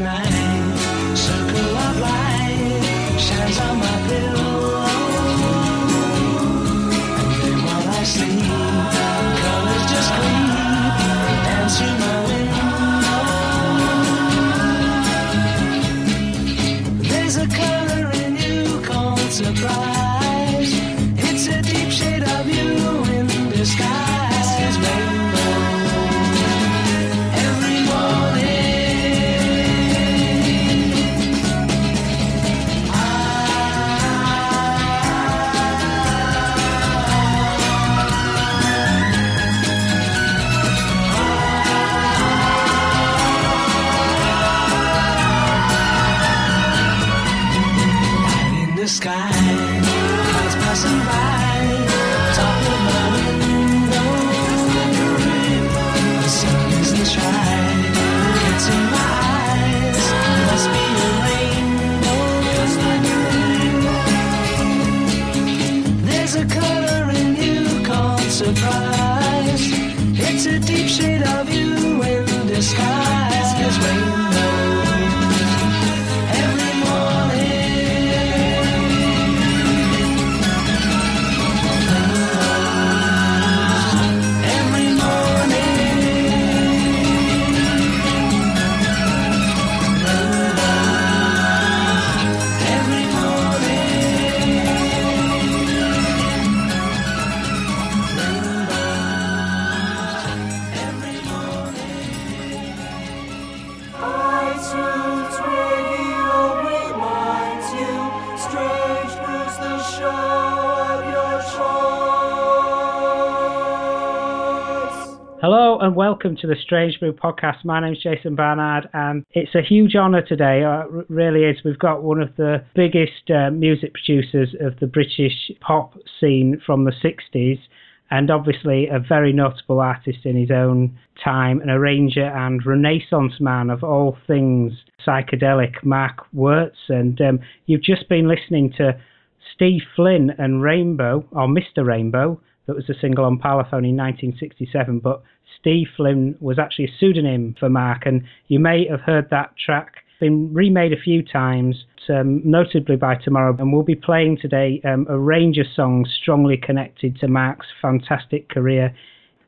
night, Hello and welcome to the Strange Brew podcast. My name's Jason Barnard, and it's a huge honour today. Uh, it really is. We've got one of the biggest uh, music producers of the British pop scene from the 60s, and obviously a very notable artist in his own time, an arranger and renaissance man of all things psychedelic, Mark Wirtz. And um, you've just been listening to Steve Flynn and Rainbow, or Mr. Rainbow, that was a single on Parlophone in 1967, but Steve Flynn was actually a pseudonym for Mark, and you may have heard that track been remade a few times, um, notably by Tomorrow, and we'll be playing today um, a range of songs strongly connected to Mark's fantastic career.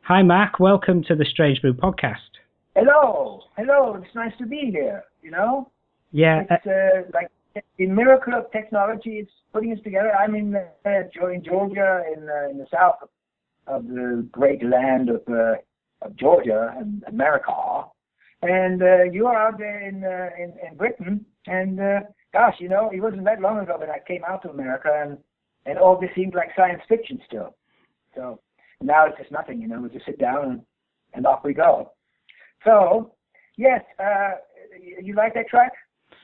Hi, Mark. Welcome to the Strange Brew podcast. Hello, hello. It's nice to be here. You know, Yeah, uh, it's uh, like the miracle of technology. It's putting us together. I'm in uh, in Georgia, in uh, in the south of the great land of uh, of Georgia and America, and uh, you are out there in uh, in, in Britain. And uh, gosh, you know, it wasn't that long ago that I came out to America, and and all this seemed like science fiction still. So now it's just nothing. You know, we just sit down and, and off we go. So, yes, uh, you, you like that track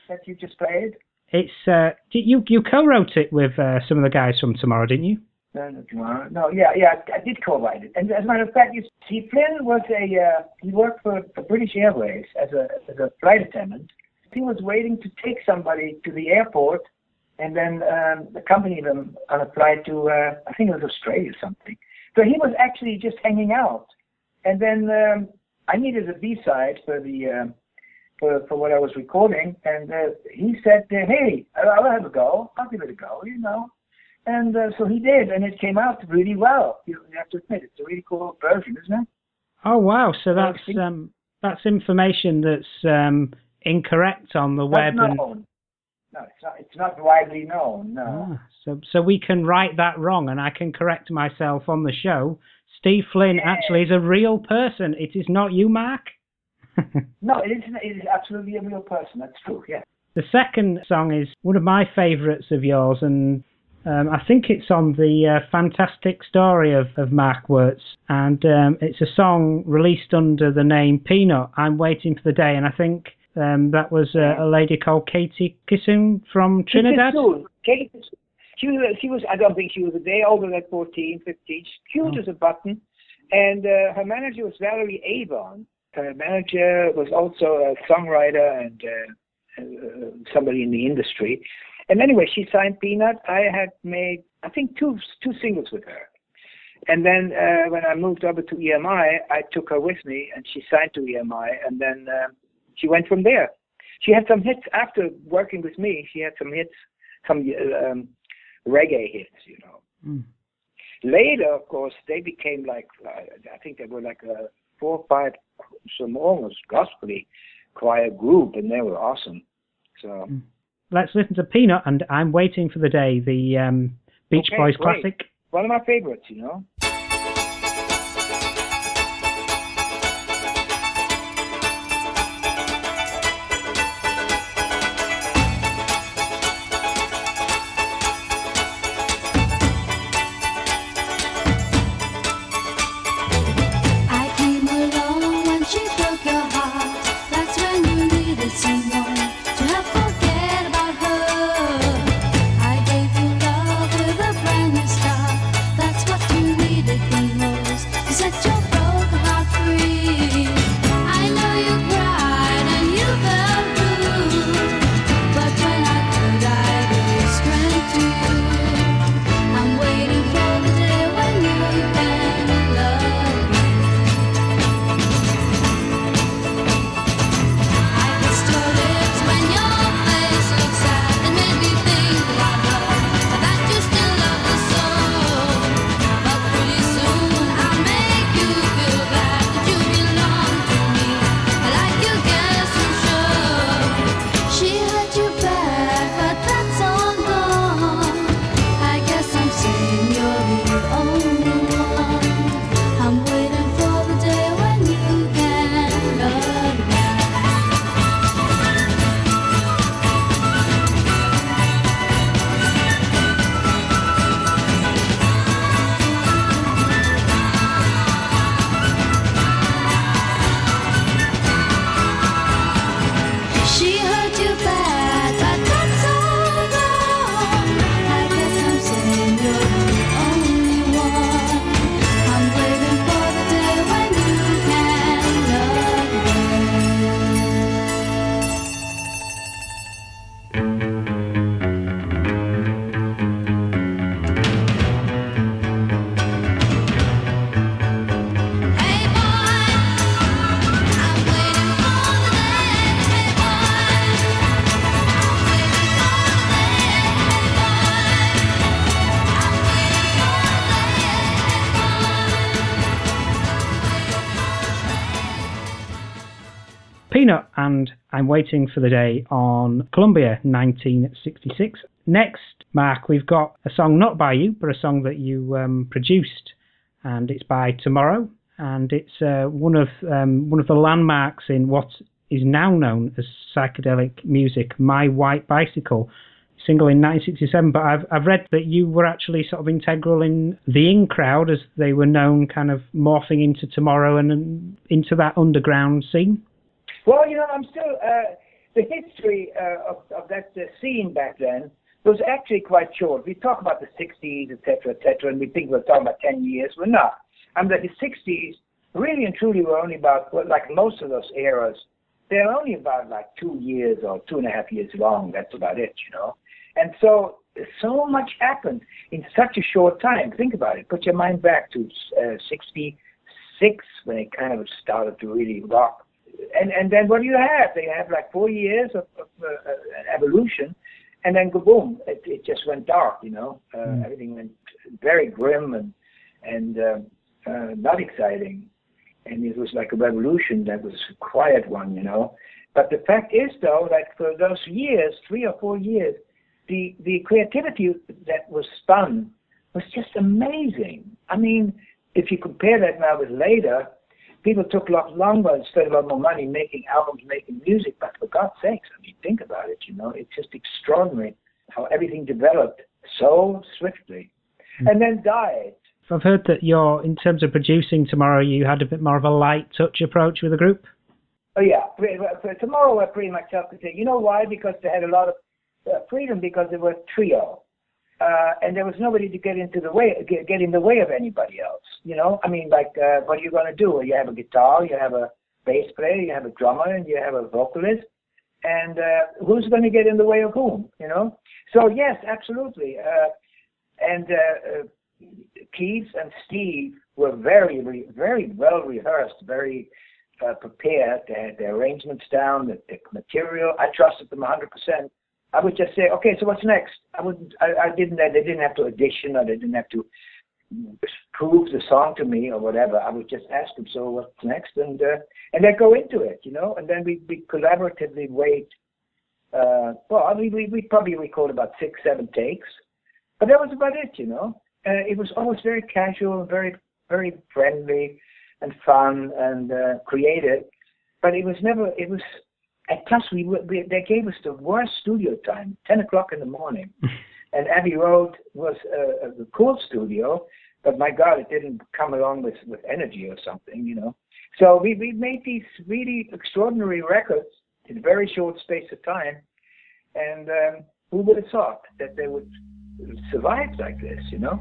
that you just played? It's uh, you you co-wrote it with uh, some of the guys from Tomorrow, didn't you? No, tomorrow. No, yeah, yeah, I, did co-write it. And as a matter of fact, see, Flynn was a uh, he worked for, for British Airways as a as a flight attendant. He was waiting to take somebody to the airport, and then um, accompany them on a flight to uh, I think it was Australia or something. So he was actually just hanging out, and then um, I needed a B side for the um, for for what I was recording, and uh, he said, "Hey, I'll have a go. I'll give it a go," you know. And uh, so he did, and it came out really well. You have to admit, it's a really cool version, isn't it? Oh wow! So that's um, that's information that's um, incorrect on the web Not and. No, it's not. It's not widely known. No. Ah, so so we can right that wrong, and I can correct myself on the show. Steve Flynn actually is a real person. It is not you, Mark. No, it is. It is absolutely a real person. That's true. Yeah. the second song is one of my favourites of yours, and um, I think it's on the uh, Fantastic Story of, of Mark Wirtz, and um, it's a song released under the name Peanut. I'm waiting for the day, and I think um, that was uh, a lady called Katie Kissoon from Trinidad. She was, she was, I don't think she was a day older than 14, 15. She's cute Oh. as a button. And uh, her manager was Valerie Avon. Her manager was also a songwriter and uh, uh, somebody in the industry. And anyway, she signed Peanut. I had made, I think, two two singles with her. And then uh, when I moved over to EMI, I took her with me, and she signed to EMI. And then uh, she went from there. She had some hits after working with me. She had some hits, some uh, um, reggae hits, you know. Mm. Later, of course, they became like uh, I think they were like a four or five, some almost gospely choir group, and they were awesome. So Let's listen to Peanut and I'm Waiting for the Day, the um, Beach Okay, Boys great. classic. one of my favorites, you know. I'm Waiting for the Day on Columbia 1966. Next, Mark, we've got a song not by you, but a song that you um, produced, and it's by Tomorrow, and it's uh, one of um, one of the landmarks in what is now known as psychedelic music, My White Bicycle. Single in 1967, but I've I've read that you were actually sort of integral in the In crowd, as they were known, kind of morphing into Tomorrow and, and into that underground scene. Well, you know, I'm still uh, the history uh, of, of that uh, scene back then was actually quite short. We talk about the 60s, et cetera, et cetera, and we think we're talking about 10 years. We're not. I mean, the 60s really and truly were only about, well, like most of those eras, they're only about like two years or two and a half years long. That's about it, you know. And so, so much happened in such a short time. Think about it. Put your mind back to uh, 66 when it kind of started to really rock and and then what do you have? They have like four years of, of uh, uh, evolution, and then boom, it, it just went dark. You know, uh, everything went very grim and and uh, uh, not exciting, and it was like a revolution that was a quiet one. You know, but the fact is though that for those years, three or four years, the the creativity that was spun was just amazing. I mean, if you compare that now with later people took a lot longer and spent a lot more money making albums, making music. But for God's sakes, I mean, think about it. You know, it's just extraordinary how everything developed so swiftly, and then died. I've heard that you're, in terms of producing tomorrow, you had a bit more of a light touch approach with the group. Oh yeah, tomorrow we're pretty much self-contained. You know why? Because they had a lot of uh, freedom because they were a trio. Uh, and there was nobody to get into the way, get, get in the way of anybody else. You know, I mean, like, uh, what are you to do? You have a guitar, you have a bass player, you have a drummer, and you have a vocalist, and uh, who's to get in the way of whom? You know. So yes, absolutely. Uh, and uh, uh, Keith and Steve were very, very well rehearsed, very uh, prepared. They had their arrangements down, the, the material. I trusted them 100%. I would just say, okay, so what's next? I wouldn't. I, I didn't. They didn't have to audition, or they didn't have to prove the song to me, or whatever. I would just ask them, so what's next, and uh, and then go into it, you know. And then we we collaboratively wait. Uh, well, I mean, we we probably recorded about six, seven takes, but that was about it, you know. Uh, it was always very casual, very very friendly, and fun and uh, creative. But it was never. It was and plus, we, were- we they gave us the worst studio time, ten o'clock in the morning. and Abbey Road was a, a cool studio, but my God, it didn't come along with with energy or something, you know. So we we made these really extraordinary records in a very short space of time, and um, who would have thought that they would survive like this, you know?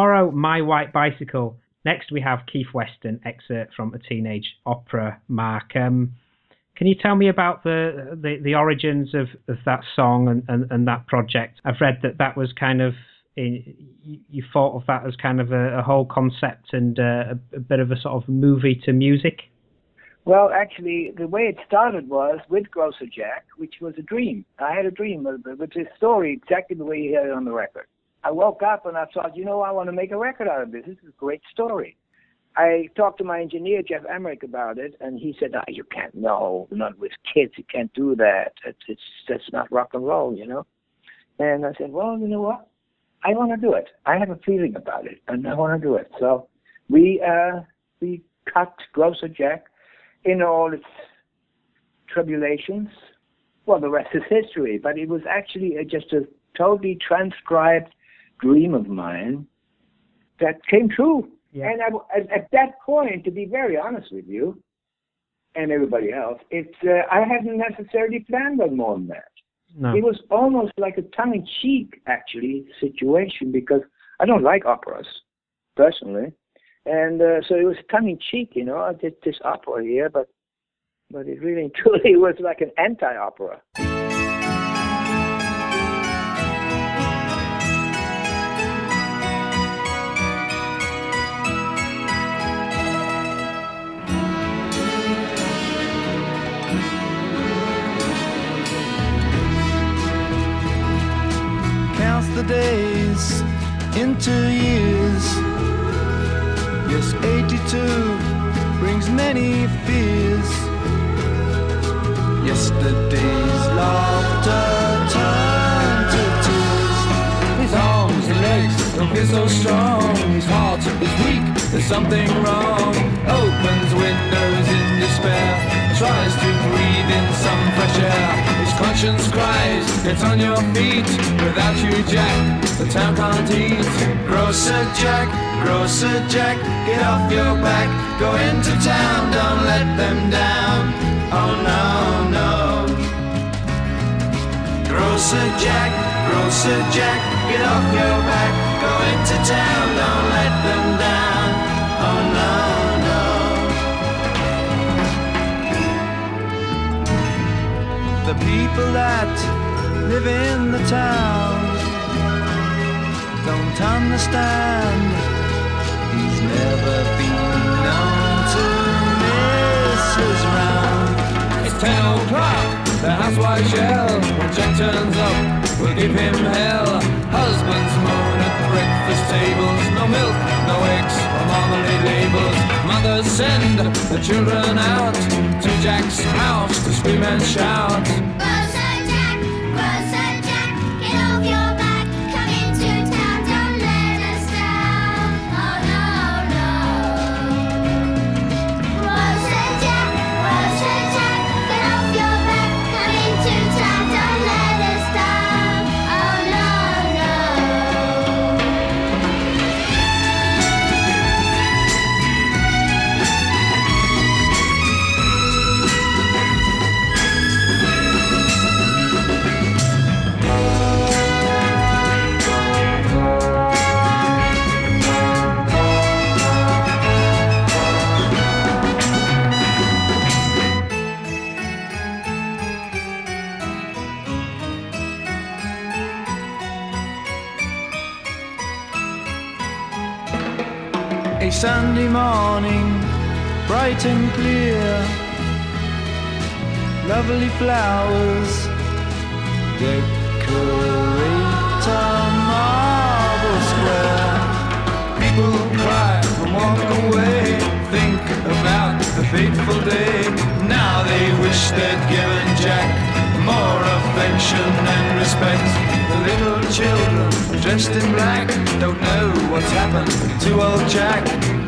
Tomorrow, My White Bicycle. Next, we have Keith Weston, excerpt from a teenage opera. Mark, um, can you tell me about the the, the origins of, of that song and, and, and that project? I've read that that was kind of in, you, you thought of that as kind of a, a whole concept and uh, a, a bit of a sort of movie to music. Well, actually, the way it started was with Grocer Jack, which was a dream. I had a dream with this story exactly the way you hear it on the record. I woke up and I thought, you know, I want to make a record out of this. This is a great story. I talked to my engineer Geoff Emerick about it, and he said, "Ah, you can't. No, not with kids. You can't do that. It's, it's that's not rock and roll, you know." And I said, "Well, you know what? I want to do it. I have a feeling about it, and I want to do it." So we uh, we cut Grocer Jack in all its tribulations. Well, the rest is history. But it was actually uh, just a totally transcribed dream of mine that came true. Yeah. And I, at, at that point, to be very honest with you, and everybody else, it's uh, I hadn't necessarily planned on more than that. No. It was almost like a tongue-in-cheek, actually, situation because I don't like operas personally, and uh, so it was tongue-in-cheek. You know, I did this opera here, but but it really truly was like an anti-opera. Days into years. Yes, 82 brings many fears. Yesterday's laughter don't feel so strong. His heart is weak, there's something wrong. Opens windows in despair, tries to breathe in some fresh air. His conscience cries, get on your feet. Without you, Jack, the town can't eat. Grocer Jack, Grocer Jack, get off your back. Go into town, don't let them down. Oh no, no. Grocer Jack, Grocer Jack, get off your back. Go into town, don't let them down. Oh no, no. The people that live in the town don't understand. He's never been known to miss his round. It's ten o'clock, the housewife yell. When Jack turns up, we'll give him hell. Husbands moan at breakfast tables. No milk, no eggs, or marmalade labels. Mothers send the children out to Jack's house to scream and shout. Morning, bright and clear. Lovely flowers decorate a marble square. People cry and walk away, think about the fateful day. Now they wish they'd given Jack more affection and respect. The little children dressed in black don't know what's happened to old Jack.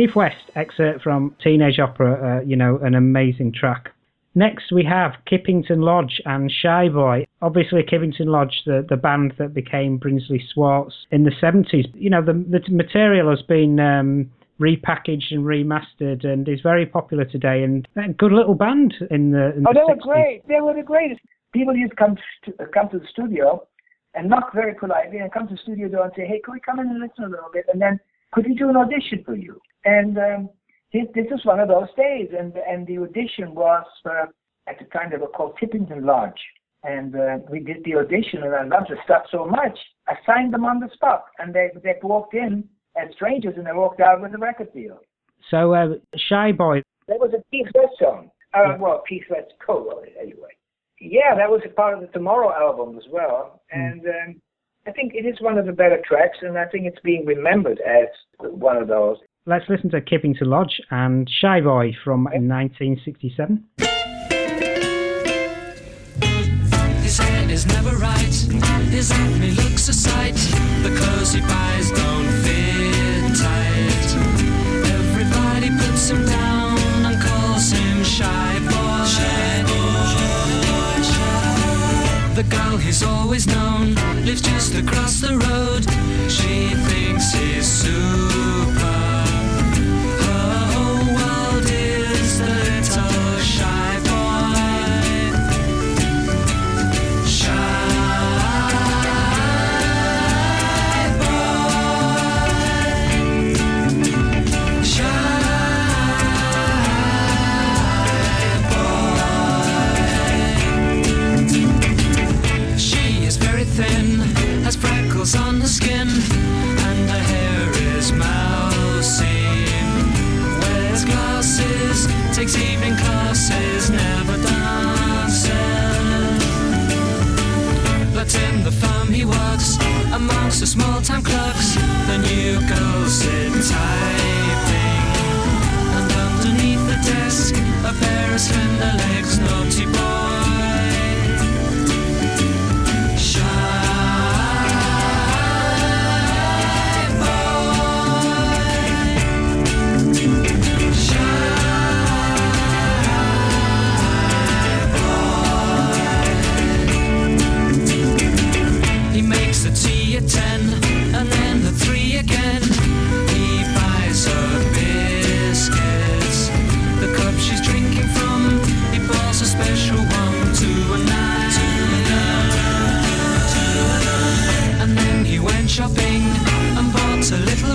Keith West excerpt from Teenage Opera, uh, you know, an amazing track. Next, we have Kippington Lodge and Shy Boy. Obviously, Kippington Lodge, the, the band that became Brinsley Schwarz in the 70s. You know, the, the material has been um, repackaged and remastered and is very popular today. And a good little band in the. In Oh, the they were great. They were the greatest. People used to come to, come to the studio and knock very politely and come to the studio door and say, hey, could we come in and listen a little bit? And then, could we do an audition for you? And um, this, this was one of those days. And, and the audition was, uh, at the time, they were called Tippington Lodge. And uh, we did the audition, and I loved the stuff so much, I signed them on the spot. And they, they walked in as strangers, and they walked out with a record deal. So, uh, Shy Boy, That was a Keith West song. Uh, well, Keith West co-wrote it anyway. Yeah, that was a part of the Tomorrow album as well, and um, I think it is one of the better tracks, and I think it's being remembered as one of those. let's listen to Kippington Lodge and Shy Boy from 1967. His hair is never right. His acne looks a sight. The clothes he buys don't fit The girl he's always known lives just across the road. She thinks he's super. Thin, has freckles on the skin, and her hair is mousy. Wears glasses, takes evening classes, never dances. But in the firm he works, amongst the small time clerks, the new girls sit typing. And underneath the desk, a pair of slender legs, naughty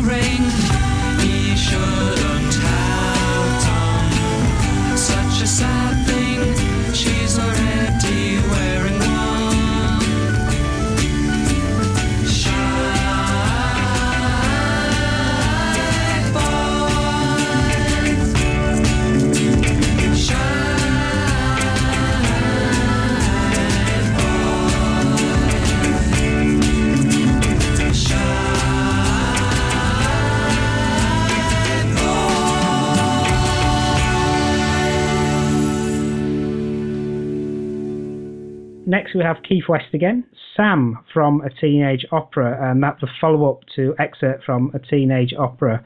bought Next, we have Keith West again, Sam from A Teenage Opera, and that's a follow up to excerpt from A Teenage Opera.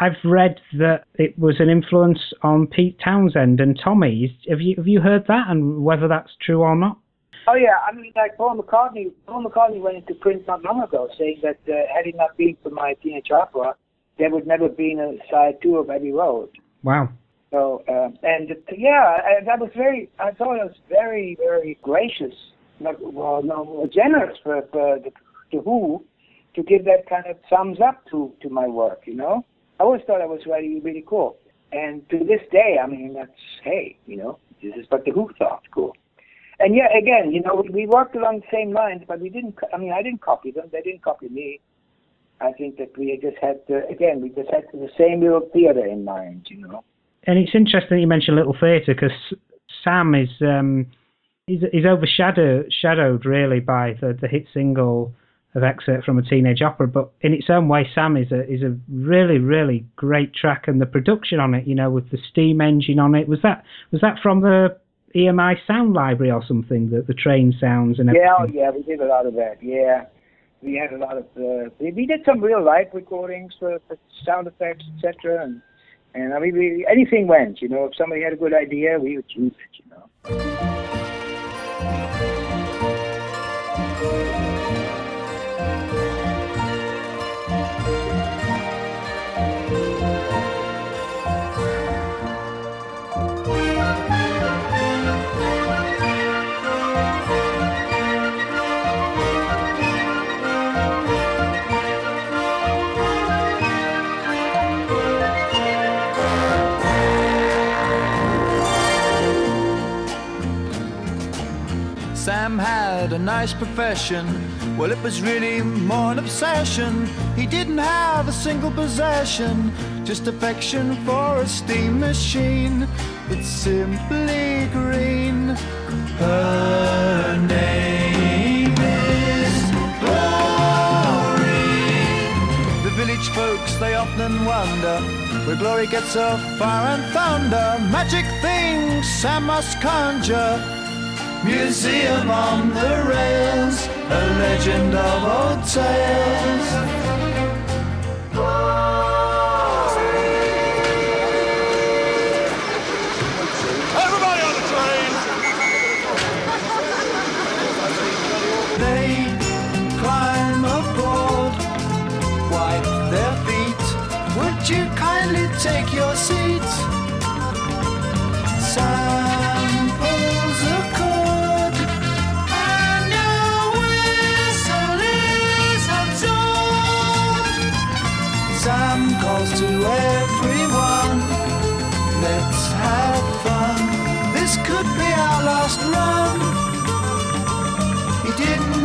I've read that it was an influence on Pete Townshend and Tommy. Have you have you heard that, and whether that's true or not? Oh yeah, I mean, like Paul McCartney. Paul McCartney went into print not long ago, saying that uh, had it not been for my teenage opera, there would never been a side two of Abbey Road. Wow. So uh, and yeah, that was very. I thought it was very, very gracious, not, well, no, generous for, for the, to Who to give that kind of thumbs up to to my work. You know, I always thought it was really, really cool. And to this day, I mean, that's hey, you know, this is what the Who thought cool. And yeah, again, you know, we, we worked along the same lines, but we didn't. I mean, I didn't copy them; they didn't copy me. I think that we just had, to, again, we just had the same little theater in mind, you know. And it's interesting you mentioned Little Theatre because Sam is um, is, is overshadowed shadowed really by the, the hit single of excerpt from a teenage opera. But in its own way, Sam is a is a really really great track, and the production on it, you know, with the steam engine on it, was that was that from the EMI sound library or something? The the train sounds and everything. Yeah, oh, yeah, we did a lot of that. Yeah, we had a lot of. Uh, we, we did some real live recordings for, for sound effects, etc. And And I mean, we, anything went. You know, if somebody had a good idea, we would use it. You know. Nice profession. Well, it was really more an obsession. He didn't have a single possession, just affection for a steam machine. It's simply green. Her name is Glory. The village folks, they often wonder where glory gets her fire and thunder. Magic things Sam must conjure. Museum on the rails, a legend of old tales.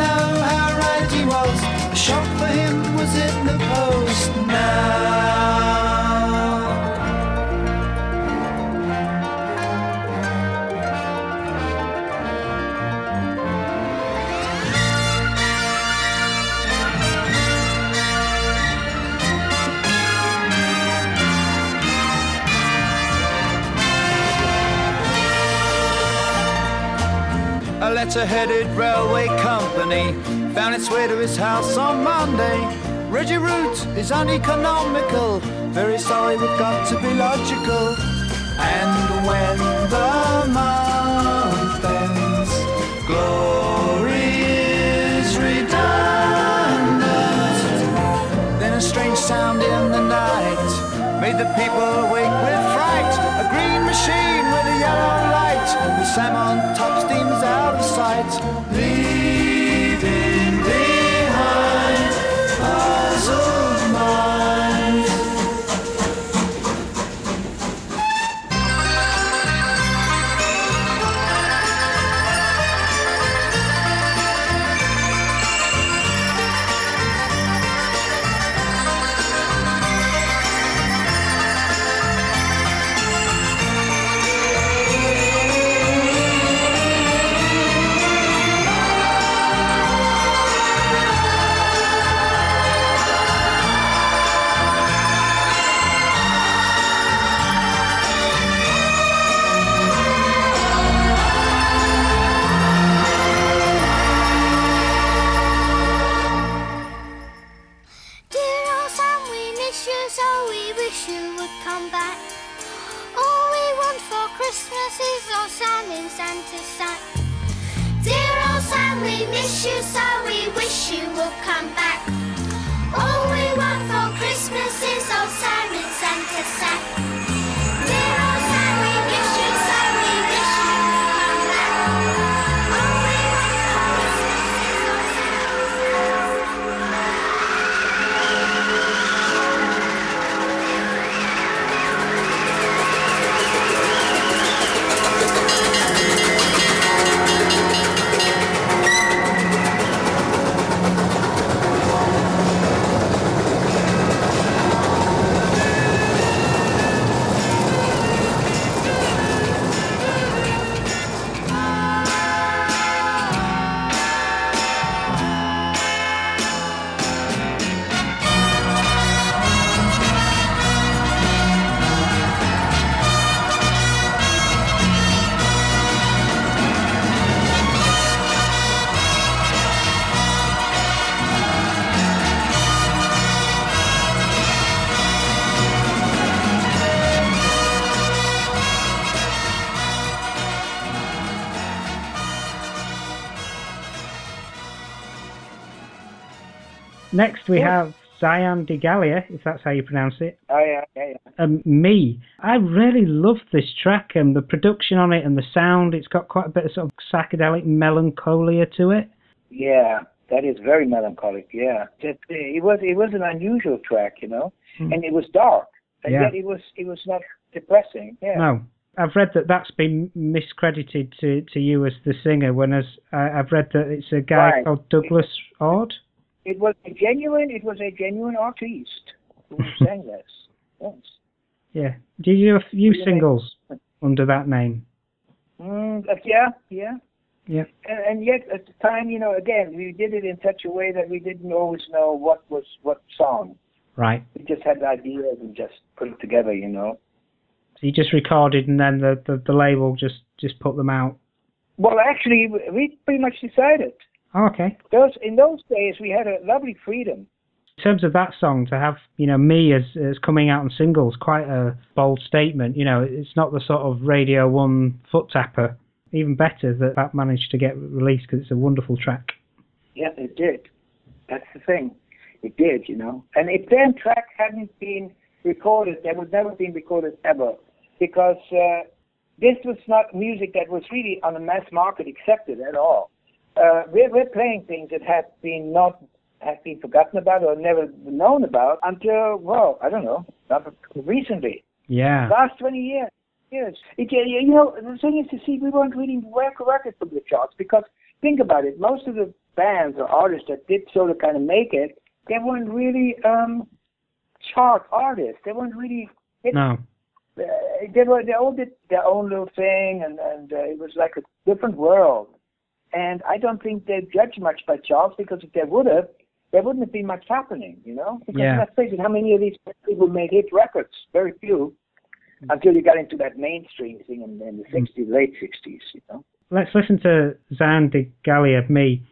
Know how right he was. A shot for him A letter-headed railway company found its way to his house on Monday. Reggie Root is uneconomical. Very sorry, we've got to be logical. And when the month ends, glory is redundant. Then a strange sound in the night made the people awake with fright. A green machine with a yellow light. The Sam on top steams out of sight, leaving Next, we have Zion de Gallier, if that's how you pronounce it. Oh yeah, yeah, yeah. Um, me, I really love this track and the production on it and the sound. It's got quite a bit of sort of psychedelic melancholia to it. Yeah, that is very melancholic. Yeah, it, it was it was an unusual track, you know, Hmm. and it was dark, and Yeah. yet it was it was not depressing. Yeah. No, I've read that that's been miscredited to, to you as the singer. When as I I've read that it's a guy Right. called Douglas Ord. It was a genuine. It was a genuine artiste who sang this. Yes. Yeah. Did you do a few Yeah. singles under that name? Mm, uh, yeah, yeah. Yeah. And, and yet, at the time, you know, again, we did it in such a way that we didn't always know what was what song. Right. We just had ideas and just put it together, you know. So you just recorded and then the, the, the label just, just put them out. Well, actually, we pretty much decided. Oh, okay. Those in those days, we had a lovely freedom. In terms of that song, to have you know me as as coming out on singles, quite a bold statement. You know, it's not the sort of Radio One foot tapper. Even better that that managed to get released because it's a wonderful track. Yeah, it did. That's the thing. It did, you know. And if that track hadn't been recorded, that would never been recorded ever, because uh, this was not music that was really on the mass market accepted at all. Uh, we're, we're playing things that have been not have been forgotten about or never known about until well, I don't know, not recently. Yeah. Last 20 years. Yes. It, you know, the thing is to see, we weren't really work records from the charts because think about it. Most of the bands or artists that did sort of kind of make it, they weren't really um, chart artists. They weren't really. It, No. uh, they were. They all did their own little thing, and and uh, it was like a different world. And I don't think they judged much by charts because if they would have, there wouldn't have been much happening, you know. Because Yeah. let's face it, how many of these people made hit records? Very few until you got into that mainstream thing in, in the mm. 60s, late 60s, you know. Let's listen to Zan de Gallier, me.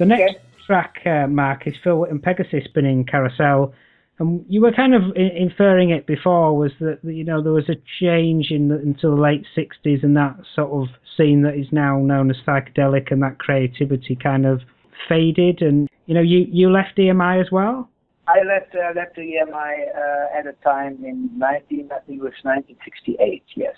The next Okay. track, uh, Mark, is Phil and Pegasus spinning Carousel. And you were kind of inferring it before was that you know there was a change in the, until the late '60s and that sort of scene that is now known as psychedelic and that creativity kind of faded. And you know you you left EMI as well. I left uh, left the EMI uh, at a time in 19, I think it was 1968, yes.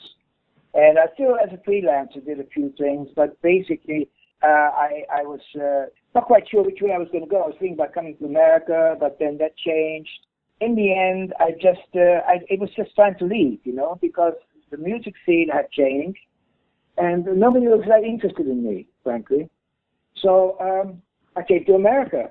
And I still, as a freelancer, did a few things, but basically, uh, I I was uh, not quite sure which way I was going to go. I was thinking about coming to America, but then that changed. In the end, I just uh, I, it was just time to leave, you know, because the music scene had changed, and nobody was that interested in me, frankly. So um, I came to America.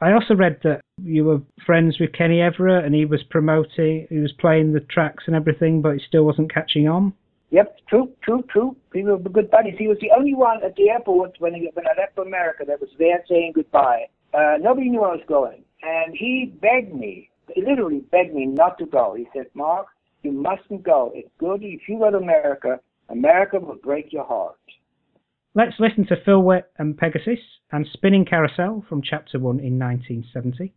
I also read that you were friends with Kenny Everett and he was promoting, he was playing the tracks and everything, but it still wasn't catching on. Yep, true, true, true. We were good buddies. He was the only one at the airport when, he, when I left for America that was there saying goodbye. Uh, nobody knew I was going. And he begged me, he literally begged me not to go. He said, Mark, you mustn't go. It's good if you go to America, America will break your heart. Let's listen to Philwit and Pegasus and Spinning Carousel from Chapter 1 in 1970.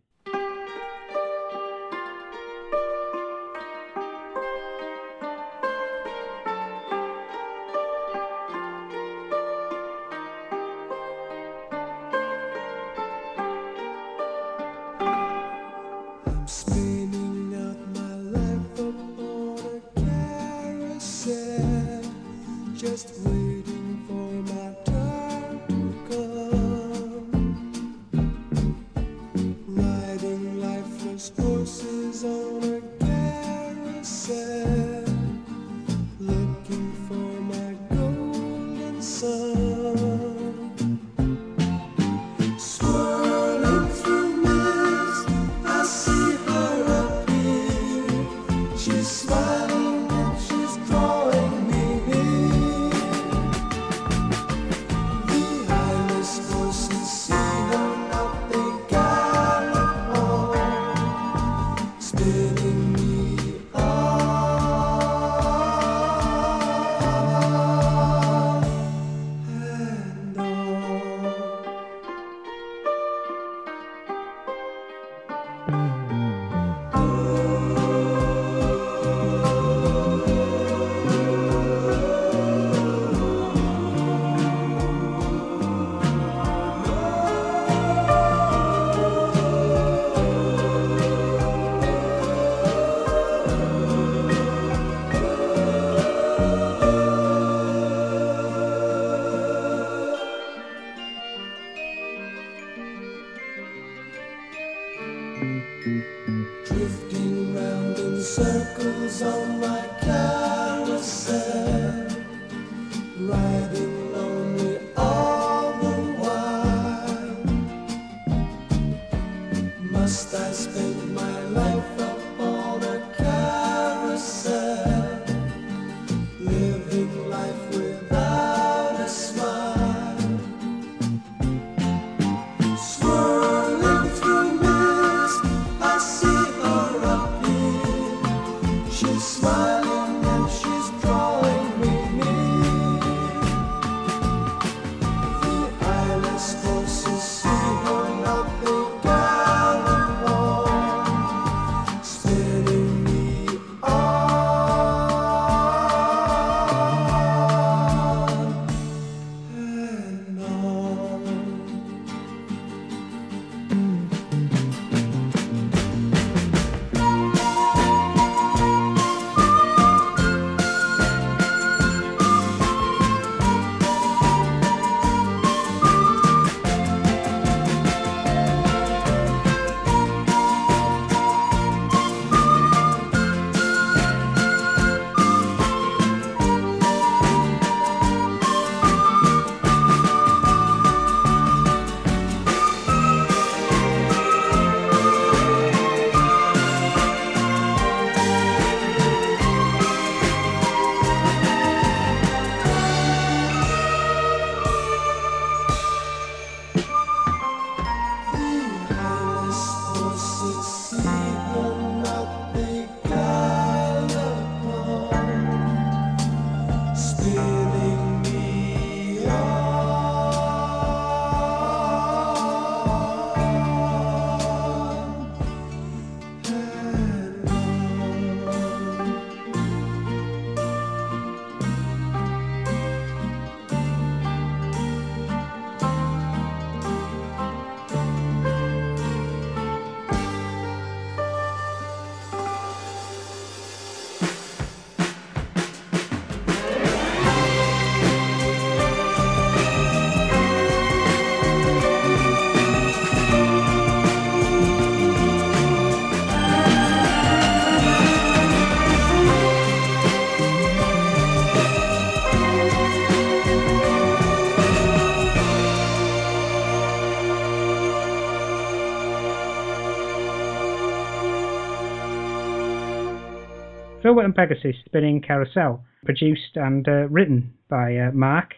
Philwit and Pegasus Spinning Carousel, produced and uh, written by uh, Mark.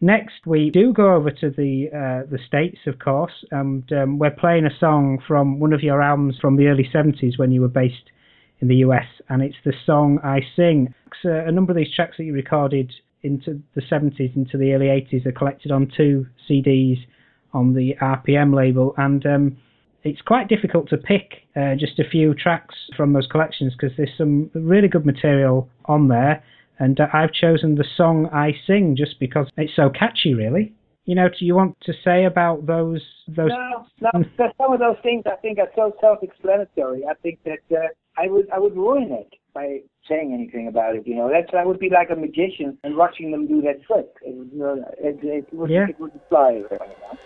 Next, we do go over to the uh, the states, of course, and um, we're playing a song from one of your albums from the early '70s when you were based in the US, and it's the song "I Sing." A number of these tracks that you recorded into the '70s, into the early '80s, are collected on two CDs on the RPM label, and um, it's quite difficult to pick uh, just a few tracks from those collections because there's some really good material on there. And uh, I've chosen the song I Sing just because it's so catchy, really. You know, do you want to say about those those? No, no, some of those things I think are so self-explanatory. I think that uh, I would I would ruin it by saying anything about it. You know, that's I would be like a magician and watching them do that trick. It would, uh, it, it would Yeah. it wouldn't fly. You know?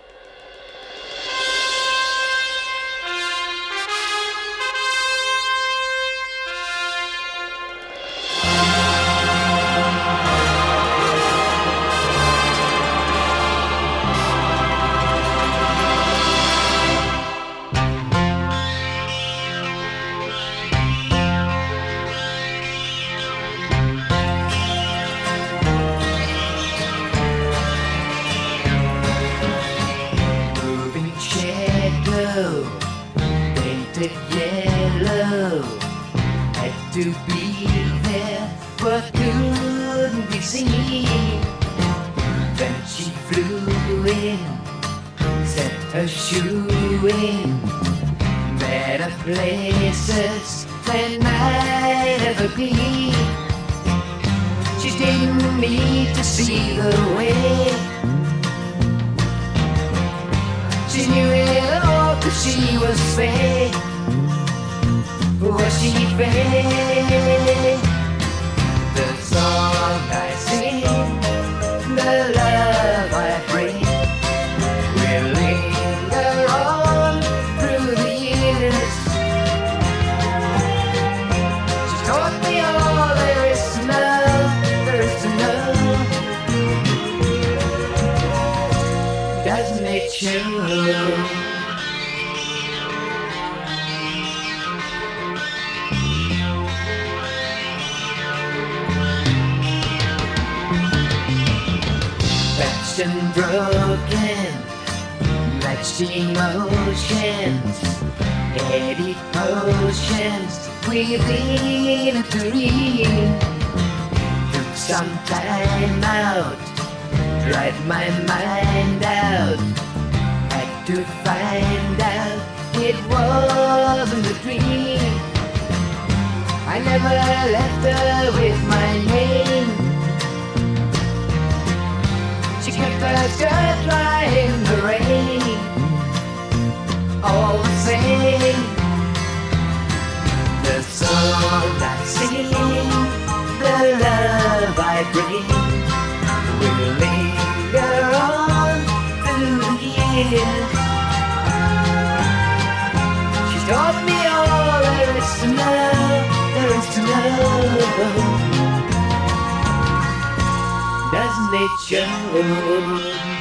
Bring will linger on through the years. She taught me all there is to know, there is to know. Doesn't it show?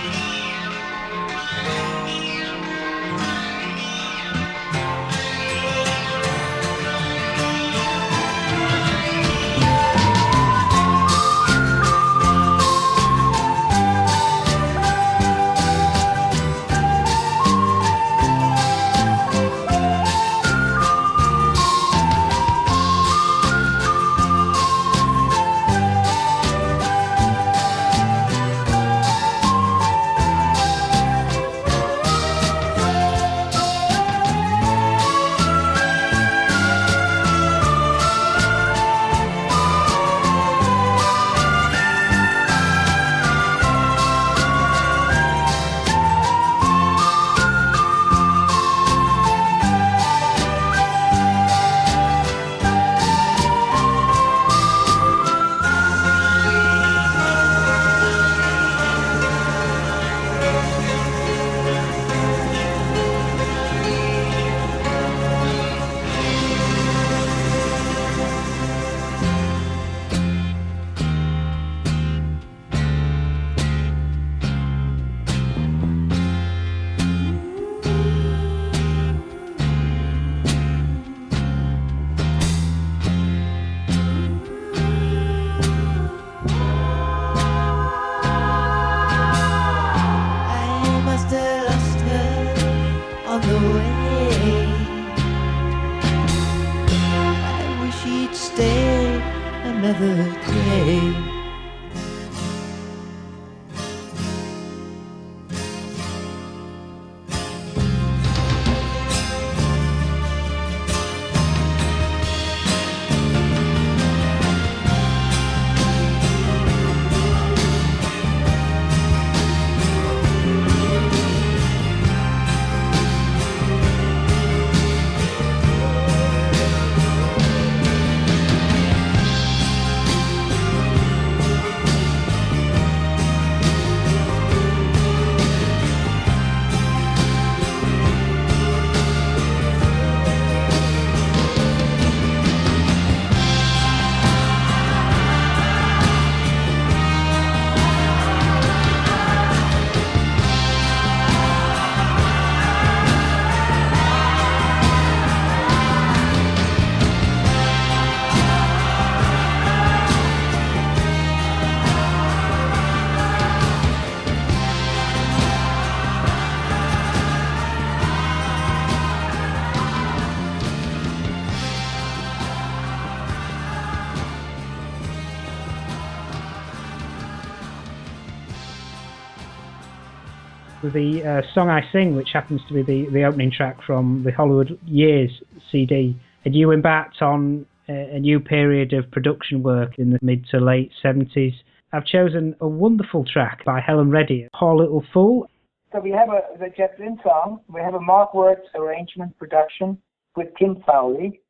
The uh, song I Sing, which happens to be the, the opening track from the Hollywood Years CD. And you embarked on a, a new period of production work in the mid to late 70s. I've chosen a wonderful track by Helen Reddy, Poor Little Fool. So we have a the Lynne song. We have a Mark Wirtz arrangement production with Kim Fowley.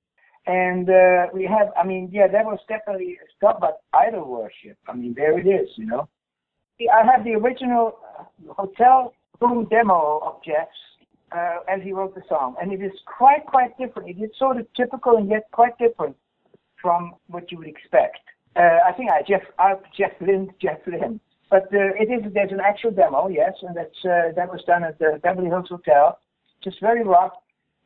And uh, we have, I mean, yeah, that was definitely stuff but idol worship. I mean, there it is, you know. I have the original hotel room demo of Jeff's uh, as he wrote the song, and it is quite, quite different. It is sort of typical and yet quite different from what you would expect. Uh, I think I Jeff, I, Jeff Lynne, Jeff Lynne. But uh, it is there's an actual demo, yes, and that's uh, that was done at the Beverly Hills Hotel, just very rough.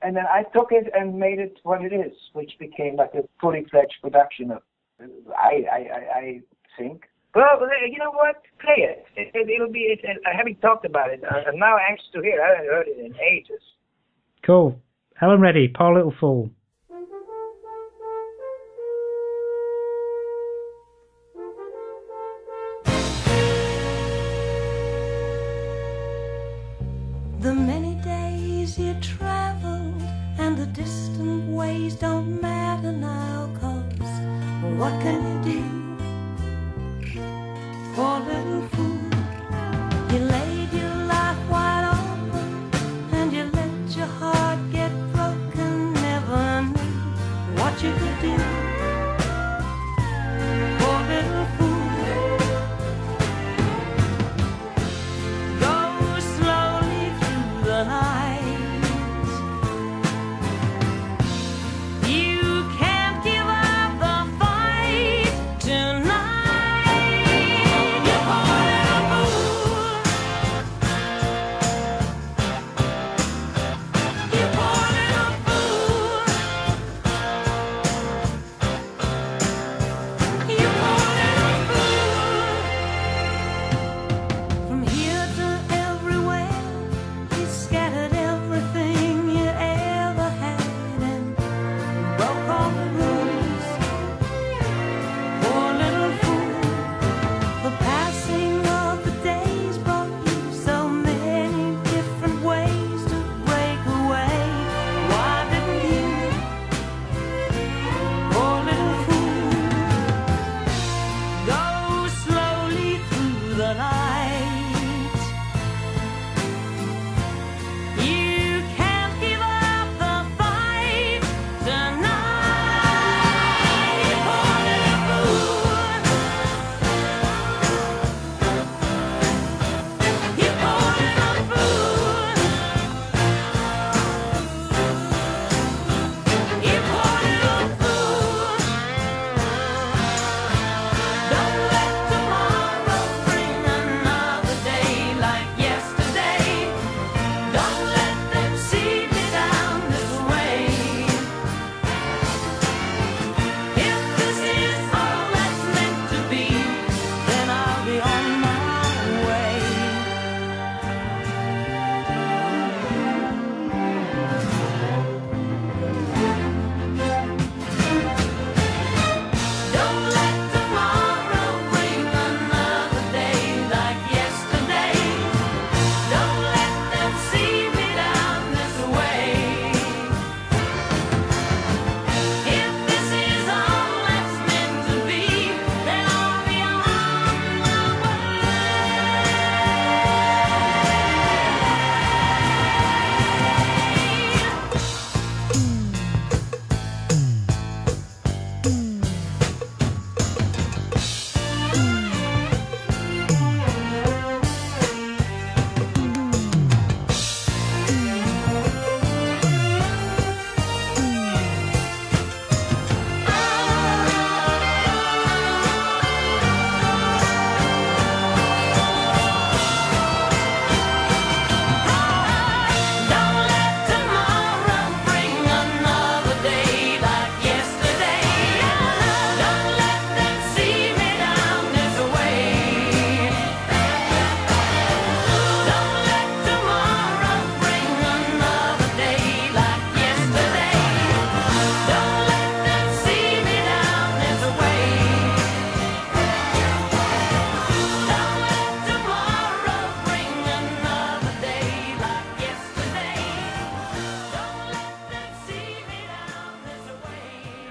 And then I took it and made it what it is, which became like a fully fledged production of. I I, I think. Well, uh, you know what? Play it. it, will be. It, I haven't talked about it, I'm now anxious to hear. I haven't heard it in ages. Cool. Helen Reddy, Poor Little Fool.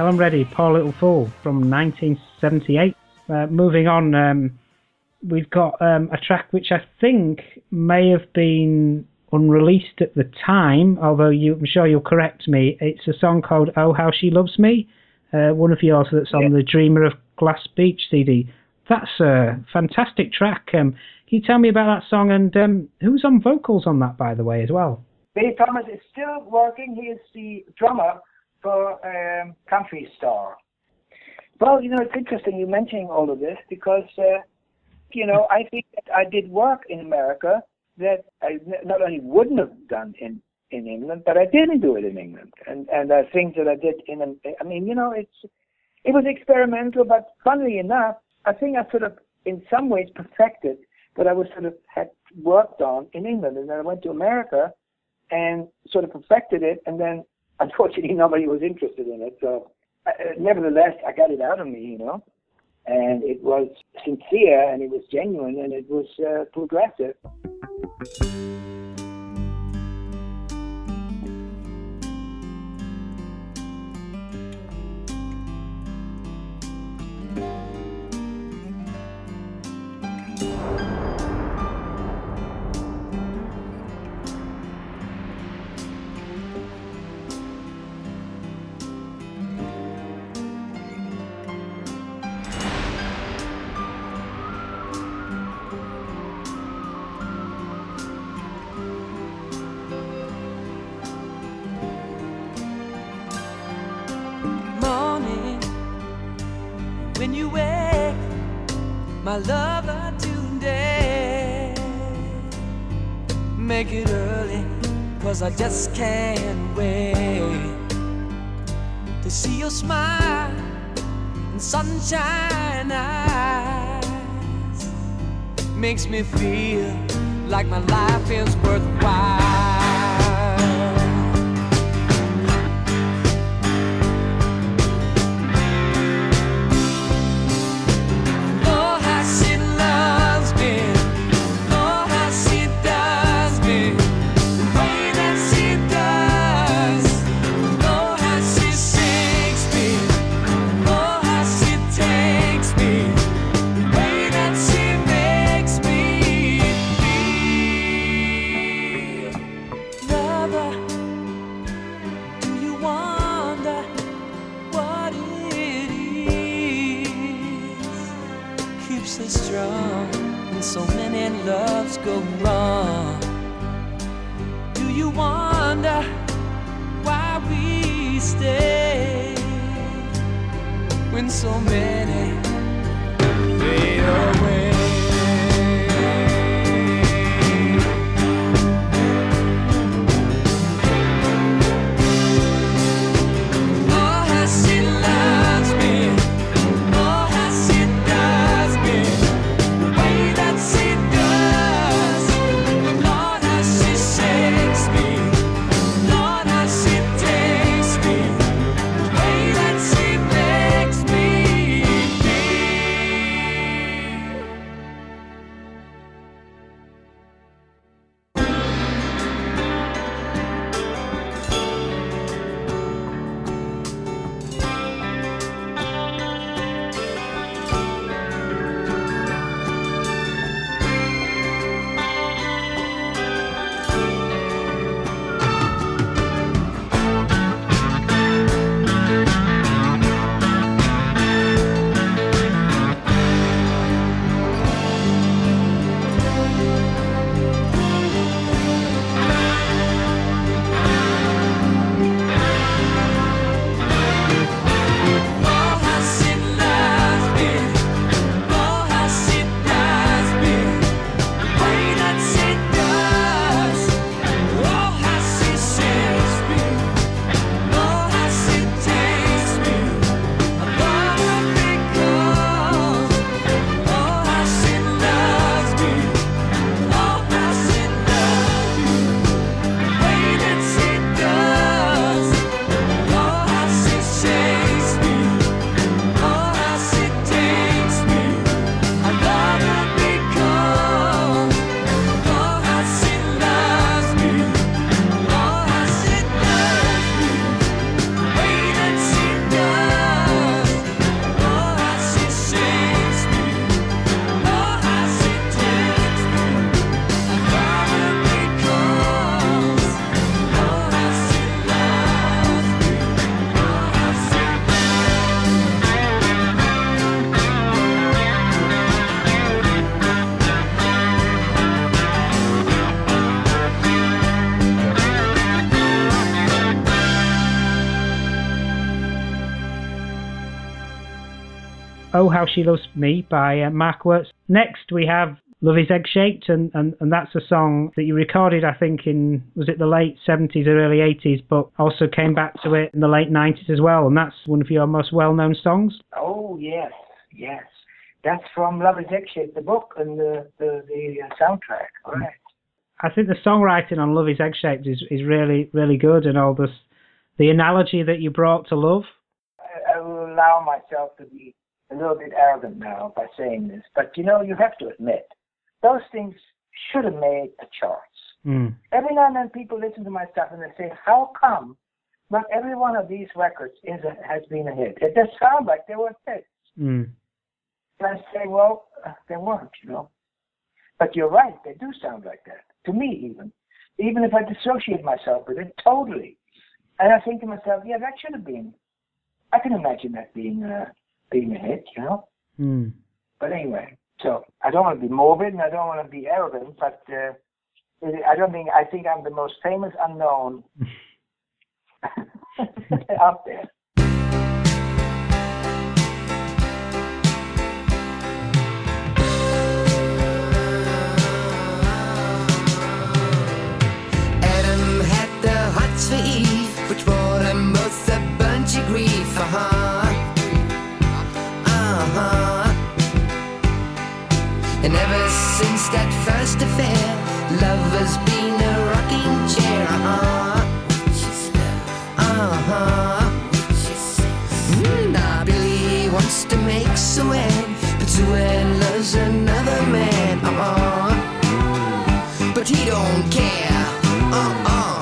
Helen Reddy, Poor Little Fool from 1978. Uh, moving on, um, we've got um, a track which I think may have been unreleased at the time, although you, I'm sure you'll correct me. It's a song called Oh How She Loves Me, uh, one of yours that's on the Dreamer of Glass Beach CD. That's a fantastic track. Um, can you tell me about that song and um, who's on vocals on that, by the way, as well? Billy Thomas is still working. He is the drummer for um, Country Star. Well, you know, it's interesting you mentioning all of this because, uh, you know, I think that I did work in America that I not only wouldn't have done in in England, but I didn't do it in England, and and uh, things that I did in. I mean, you know, it's it was experimental, but funnily enough, I think I sort of, in some ways, perfected what I was sort of had worked on in England, and then I went to America and sort of perfected it, and then unfortunately nobody was interested in it. So, uh, nevertheless, I got it out of me, you know, and it was sincere and it was genuine and it was uh, progressive. Lover today. Make it early cause i just can't wait to see your smile and sunshine eyes. Makes me feel like my life is worthwhile How She Loves Me by uh, Mark Wirtz. Next, we have Love is Egg Shaped, and, and, and that's a song that you recorded, I think, in, was it the late 70s or early 80s, but also came back to it in the late 90s as well, and that's one of your most well known songs. Oh yes, yes. That's from Love is Egg-Shaped, the book and the the, the uh, soundtrack. All right. I think the songwriting on Love is Egg Shaped is, is really, really good, and all this, the analogy that you brought to love. I, I will allow myself to be a little bit arrogant now by saying this, but you know, you have to admit, those things should have made the charts. Mm. Every now and then people listen to my stuff and they say, how come not every one of these records is a, has been a hit? It does sound like they were hits. Mm. And I say, well, uh, they weren't, you know. But you're right, they do sound like that. To me, even. Even if I dissociate myself with it totally. And I think to myself, yeah, that should have been. I can imagine that being a, being a hit, you know. Mm. But anyway, so I don't want to be morbid and I don't want to be arrogant, but uh, I don't think, I think I'm the most famous unknown out there. Adam had the hots for Eve, which brought them both a bunch of grief. Uh And ever since that first affair, love has been a rocking chair. Uh huh. Uh huh. Mm, now Billy wants to make Sue but Sue loves another man. Uh huh but he don't care. Uh-uh.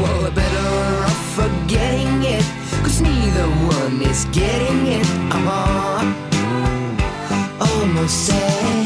Well, we're better off forgetting it, cause neither one is getting it. Uh-huh. Almost sad.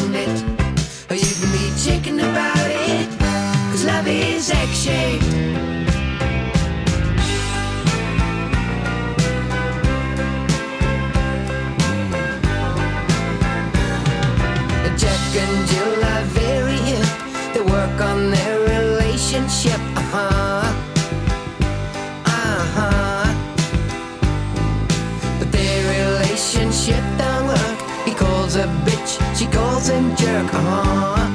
egg shaped. Jack and Jill are very hip. They work on their relationship. Uh huh. Uh huh. But their relationship don't work. He calls her bitch, she calls him jerk. Uh huh.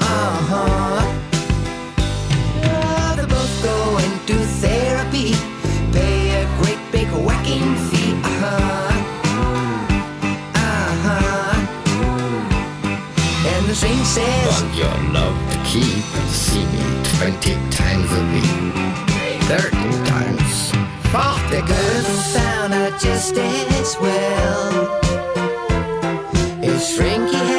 Uh huh. Uh-huh. the swing says. Want your love to keep and see me 20 times a week. 30 times. The girl found out just as well. If Shrinky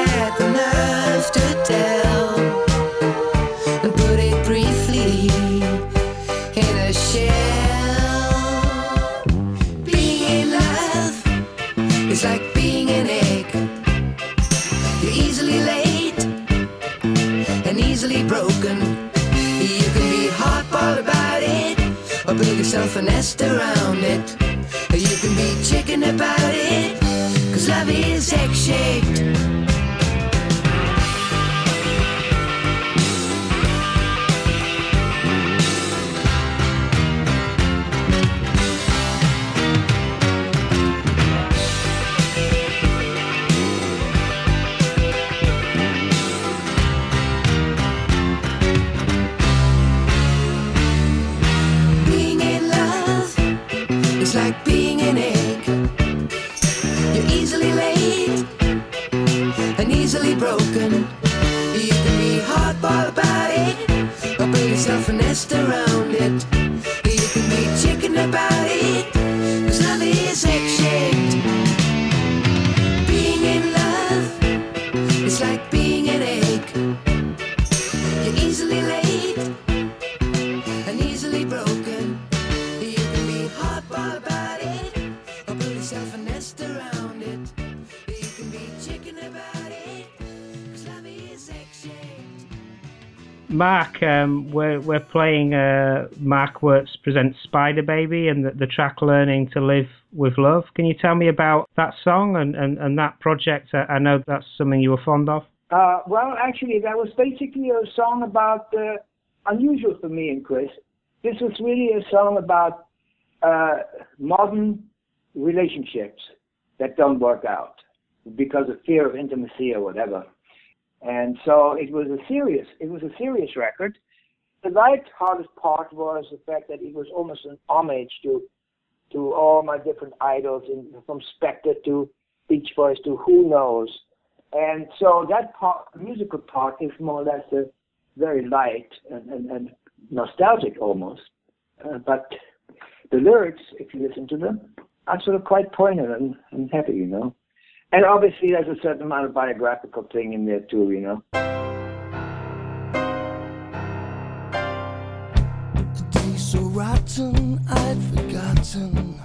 Mark, um, we're we're playing uh, Mark Wirtz presents Spider Baby and the, the track "Learning to Live with Love." Can you tell me about that song and, and, and that project? I, I know that's something you were fond of. Uh, well, actually, that was basically a song about uh, unusual for me and Chris. This was really a song about uh, modern relationships that don't work out because of fear of intimacy or whatever. And so it was a serious, it was a serious record. The light-hearted part was the fact that it was almost an homage to to all my different idols, in, from Spector to Beach Boys to who knows. And so that part, musical part, is more or less a very light and, and, and nostalgic almost. Uh, but the lyrics, if you listen to them, are sort of quite poignant and, and heavy, you know. And obviously, there's a certain amount of biographical thing in there too, you know. day so rotten I'd forgotten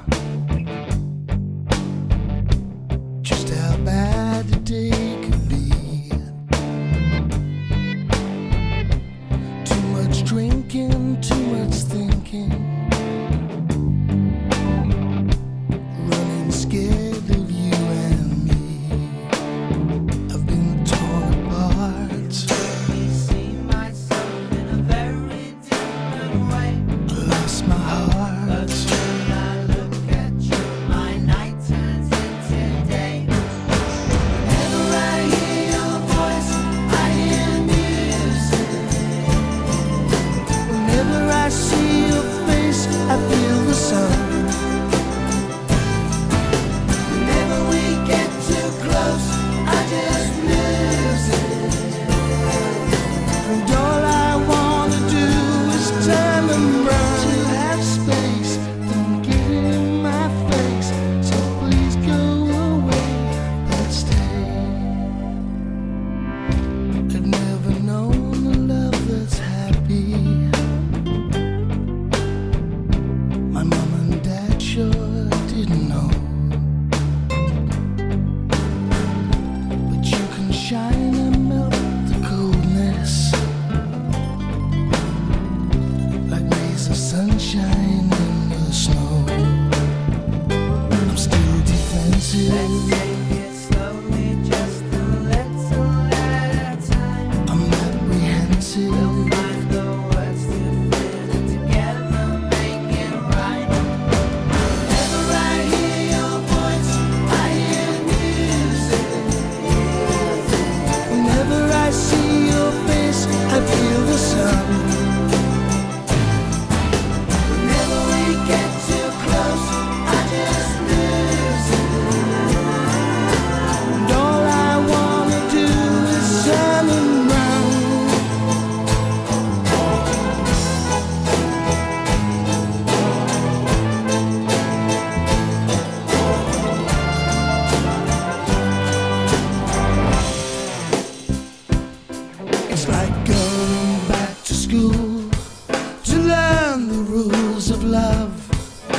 of love.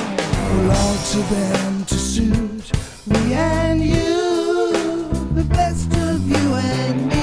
We'll alter them to suit me and you, the best of you and me.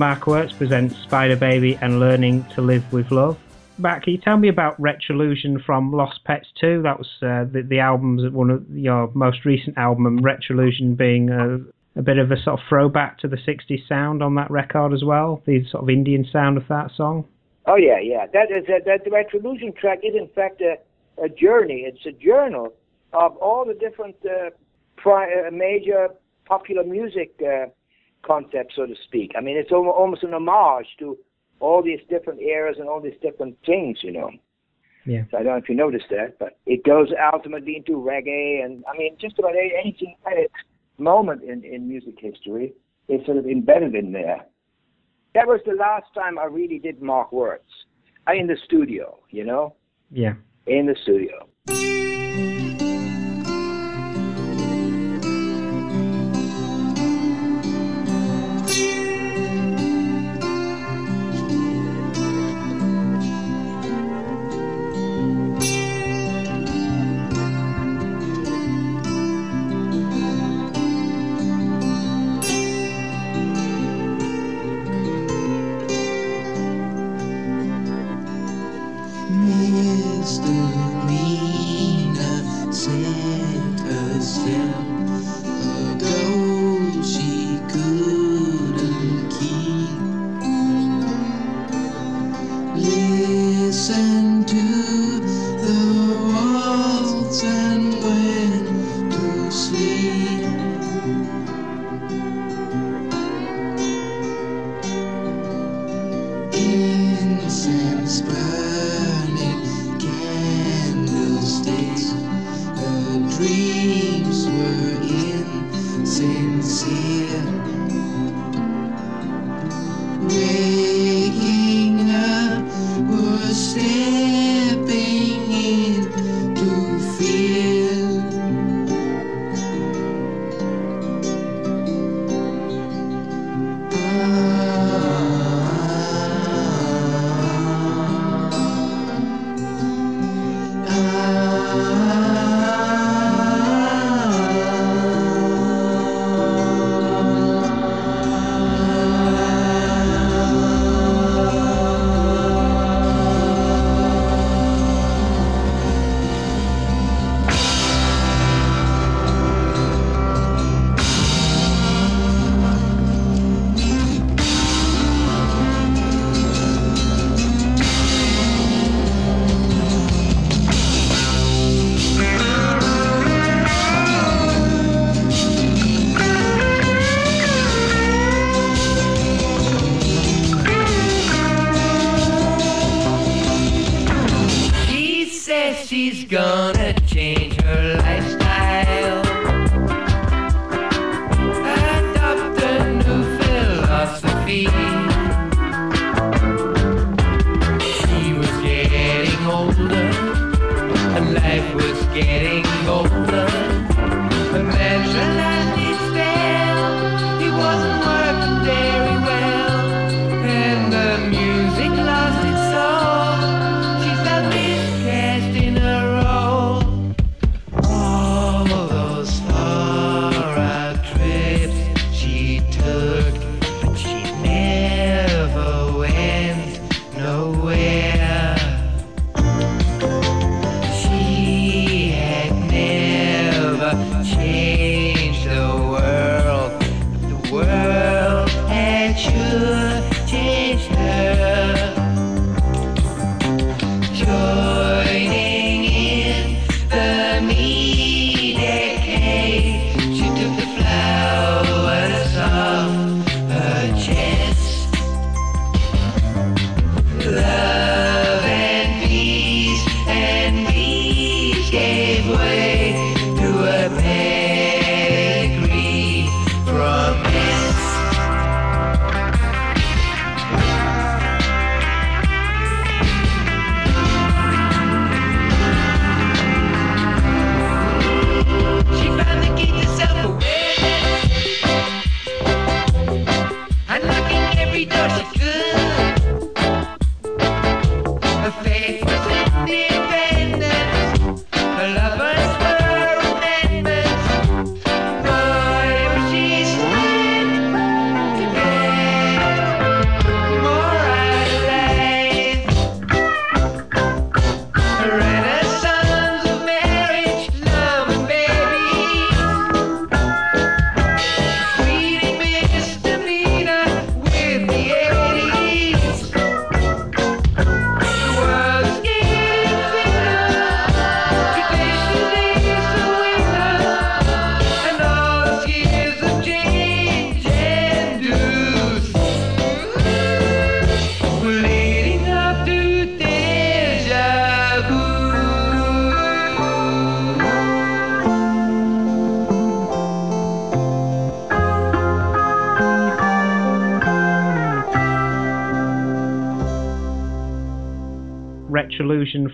Mark Wirtz presents Spider Baby and Learning to Live with Love. Matt, can you tell me about Retrolution from Lost Pets 2? That was uh, the, the album's one of your most recent album, Retrolution being a, a bit of a sort of throwback to the 60s sound on that record as well, the sort of Indian sound of that song. Oh yeah, yeah. That is that, that the Retrolution track is in fact a, a journey. It's a journal of all the different uh, pri- uh, major popular music uh, concepts, so to speak. I mean, it's al- almost an homage to all these different eras and all these different things, you know. Yeah. So I don't know if you noticed that, but it goes ultimately into reggae and I mean just about anything at its moment in, in music history is sort of embedded in there. That was the last time I really did Mark words I in the studio, you know, Yeah. in the studio.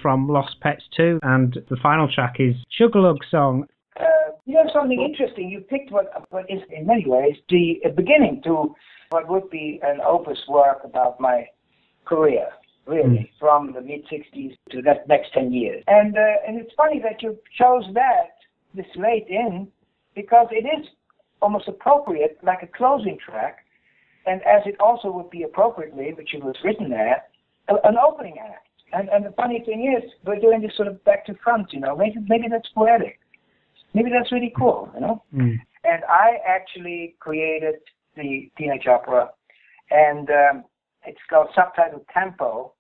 From Lost Pets 2, and the final track is Sugarlug Song. Uh, you know something interesting. You picked what what is in many ways the beginning to what would be an opus work about my career, really, from the mid '60s to that next ten years. And uh, and it's funny that you chose that this late in because it is almost appropriate, like a closing track, and as it also would be appropriately, which it was written there, a- an opening act. And and the funny thing is, we're doing this sort of back to front, you know. Maybe maybe that's poetic. Maybe that's really cool, you know. Mm. And I actually created the teenage opera, and um, it's called subtitled Tempo.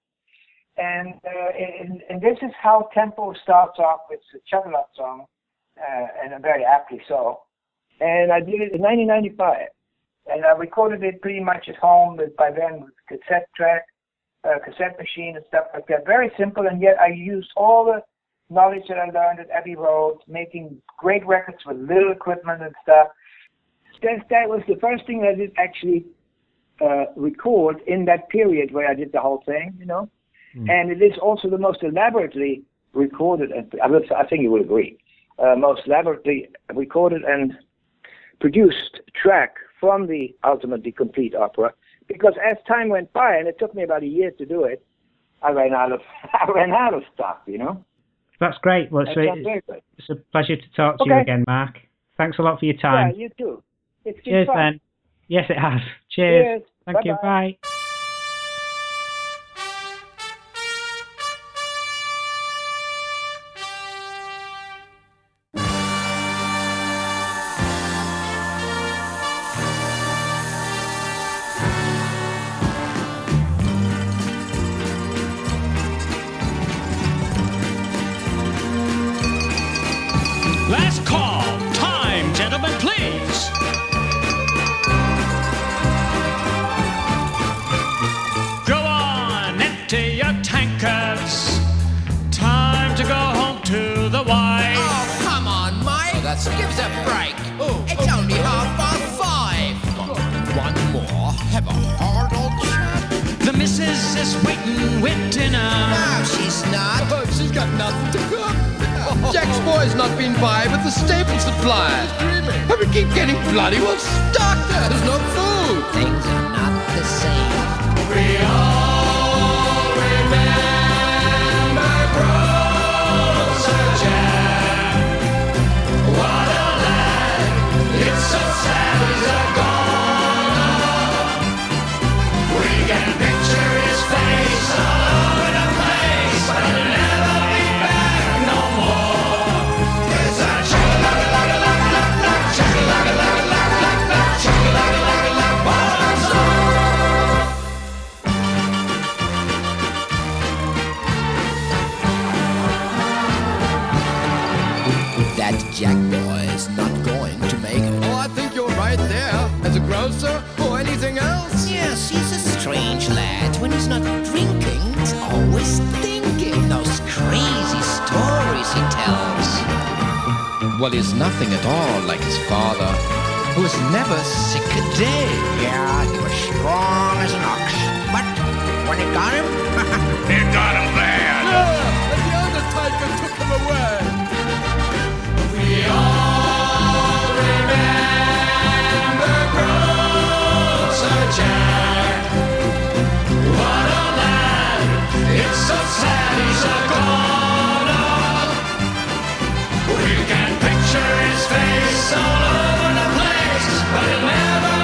And, uh, and and this is how Tempo starts off with the Chocolate song, uh, and very aptly so. And I did it in 1995, and I recorded it pretty much at home. With, by then, with cassette track, uh, cassette machine, and stuff like that. Very simple, and yet I used all the knowledge that I learned at Abbey Road, making great records with little equipment and stuff. That, that was the first thing I did actually uh, record in that period where I did the whole thing, you know. And it is also the most elaborately recorded, and I, would, I think you will agree, uh, most elaborately recorded and produced track from the ultimately complete opera. Because as time went by, and it took me about a year to do it, I ran out of I ran out of stuff, you know. That's great. Well, so it's, it's a pleasure to talk to you again, Mark. Thanks a lot for your time. Yeah, you too. It's Cheers, fun. Ben. Yes, it has. Cheers. Cheers. Thank you. Bye-bye. Bye. Mate. that's Give us a break. Oh, oh. it's only half past five. One more. Have a hard old chat. The missus is waiting with dinner. No, she's not. she's got nothing to cook. Jack's boy's not been by with the staple supplies. And we keep getting bloody well stuck. There's no food. Things are not the same. We all Jack boy is not going to make it. Oh, I think you're right there. As a grocer or anything else. Yes, he's a strange lad. When he's not drinking, he's always thinking. Those crazy stories he tells. Well, he's nothing at all like his father, who was never sick a day. Yeah, he was strong as an ox. But when it got him, it got him bad. Yeah, and the Undertaker took him away. We all remember, Groves of Jack. What a lad! It's so sad he's gone. We can picture his face all remember